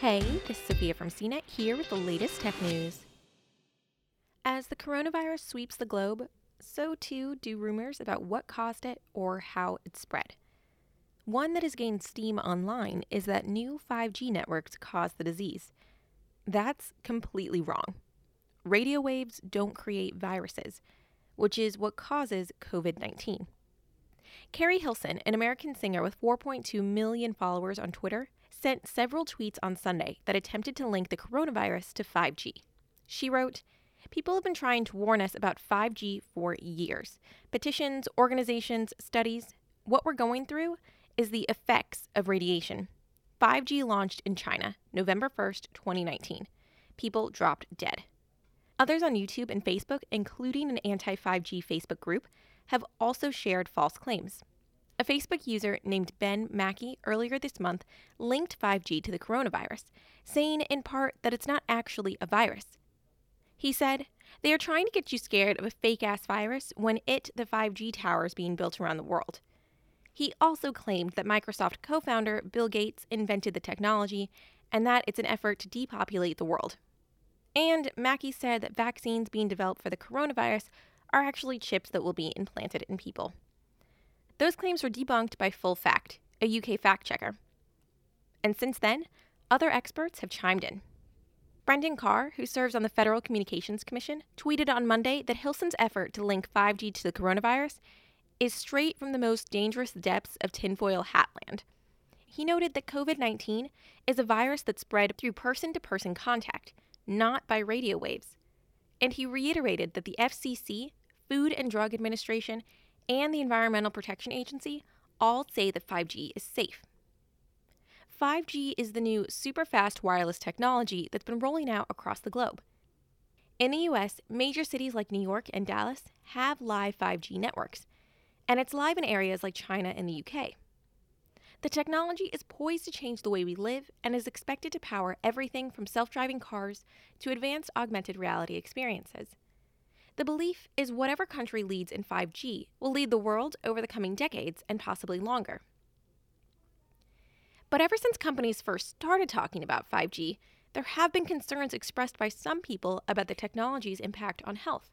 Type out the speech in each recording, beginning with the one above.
Hey, this is Sophia from CNET here with the latest tech news. As the coronavirus sweeps the globe, so too do rumors about what caused it or how it spread. One that has gained steam online is that new 5G networks cause the disease. That's completely wrong. Radio waves don't create viruses, which is what causes COVID 19. Keri Hilson, an American singer with 4.2 million followers on Twitter, sent several tweets on Sunday that attempted to link the coronavirus to 5G. She wrote, People have been trying to warn us about 5G for years. Petitions, organizations, studies. What we're going through is the effects of radiation. 5G launched in China November 1st, 2019. People dropped dead. Others on YouTube and Facebook, including an anti 5G Facebook group, have also shared false claims. A Facebook user named Ben Mackey earlier this month linked 5G to the coronavirus, saying in part that it's not actually a virus. He said, They are trying to get you scared of a fake ass virus when it, the 5G towers being built around the world. He also claimed that Microsoft co founder Bill Gates invented the technology and that it's an effort to depopulate the world. And Mackey said that vaccines being developed for the coronavirus are actually chips that will be implanted in people. Those claims were debunked by Full Fact, a UK fact checker. And since then, other experts have chimed in. Brendan Carr, who serves on the Federal Communications Commission, tweeted on Monday that Hilson's effort to link 5G to the coronavirus is straight from the most dangerous depths of tinfoil hatland. He noted that COVID 19 is a virus that spread through person to person contact, not by radio waves. And he reiterated that the FCC, Food and Drug Administration, and the Environmental Protection Agency all say that 5G is safe. 5G is the new super fast wireless technology that's been rolling out across the globe. In the US, major cities like New York and Dallas have live 5G networks, and it's live in areas like China and the UK. The technology is poised to change the way we live and is expected to power everything from self driving cars to advanced augmented reality experiences. The belief is whatever country leads in 5G will lead the world over the coming decades and possibly longer. But ever since companies first started talking about 5G, there have been concerns expressed by some people about the technology's impact on health.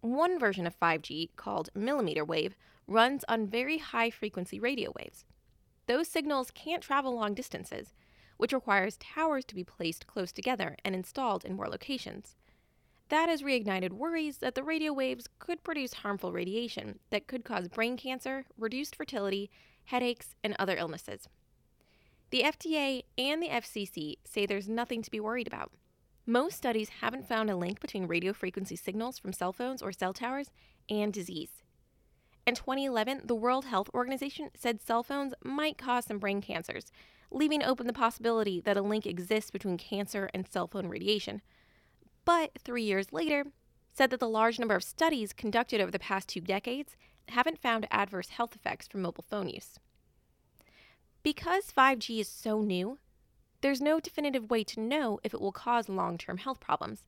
One version of 5G, called millimeter wave, runs on very high frequency radio waves. Those signals can't travel long distances, which requires towers to be placed close together and installed in more locations. That has reignited worries that the radio waves could produce harmful radiation that could cause brain cancer, reduced fertility, headaches, and other illnesses. The FDA and the FCC say there's nothing to be worried about. Most studies haven't found a link between radio frequency signals from cell phones or cell towers and disease. In 2011, the World Health Organization said cell phones might cause some brain cancers, leaving open the possibility that a link exists between cancer and cell phone radiation but three years later, said that the large number of studies conducted over the past two decades haven't found adverse health effects from mobile phone use. Because 5G is so new, there's no definitive way to know if it will cause long term health problems,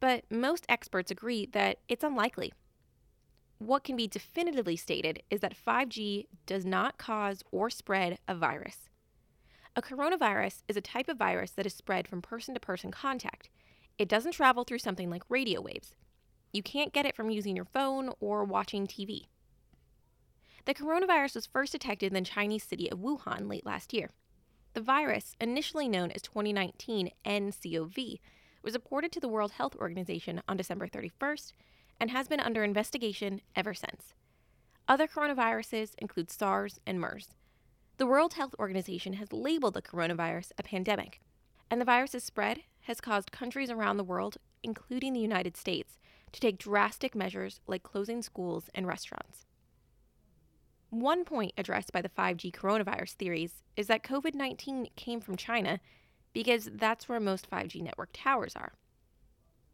but most experts agree that it's unlikely. What can be definitively stated is that 5G does not cause or spread a virus. A coronavirus is a type of virus that is spread from person to person contact it doesn't travel through something like radio waves. You can't get it from using your phone or watching TV. The coronavirus was first detected in the Chinese city of Wuhan late last year. The virus, initially known as 2019 nCoV, was reported to the World Health Organization on December 31st and has been under investigation ever since. Other coronaviruses include SARS and MERS. The World Health Organization has labeled the coronavirus a pandemic, and the virus virus's spread has caused countries around the world, including the United States, to take drastic measures like closing schools and restaurants. One point addressed by the 5G coronavirus theories is that COVID 19 came from China because that's where most 5G network towers are.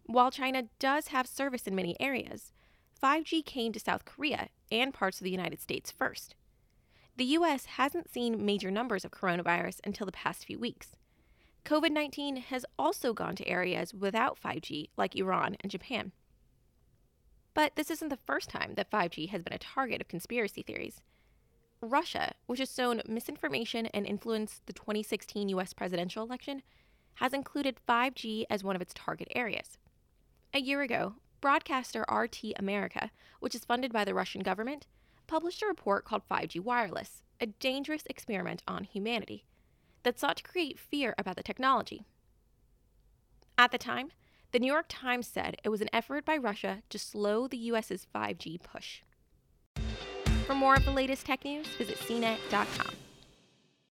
While China does have service in many areas, 5G came to South Korea and parts of the United States first. The US hasn't seen major numbers of coronavirus until the past few weeks. COVID 19 has also gone to areas without 5G, like Iran and Japan. But this isn't the first time that 5G has been a target of conspiracy theories. Russia, which has sown misinformation and influenced the 2016 US presidential election, has included 5G as one of its target areas. A year ago, broadcaster RT America, which is funded by the Russian government, published a report called 5G Wireless, a dangerous experiment on humanity, that sought to create fear about the technology. At the time, the New York Times said it was an effort by Russia to slow the US's 5G push. For more of the latest tech news, visit cnet.com.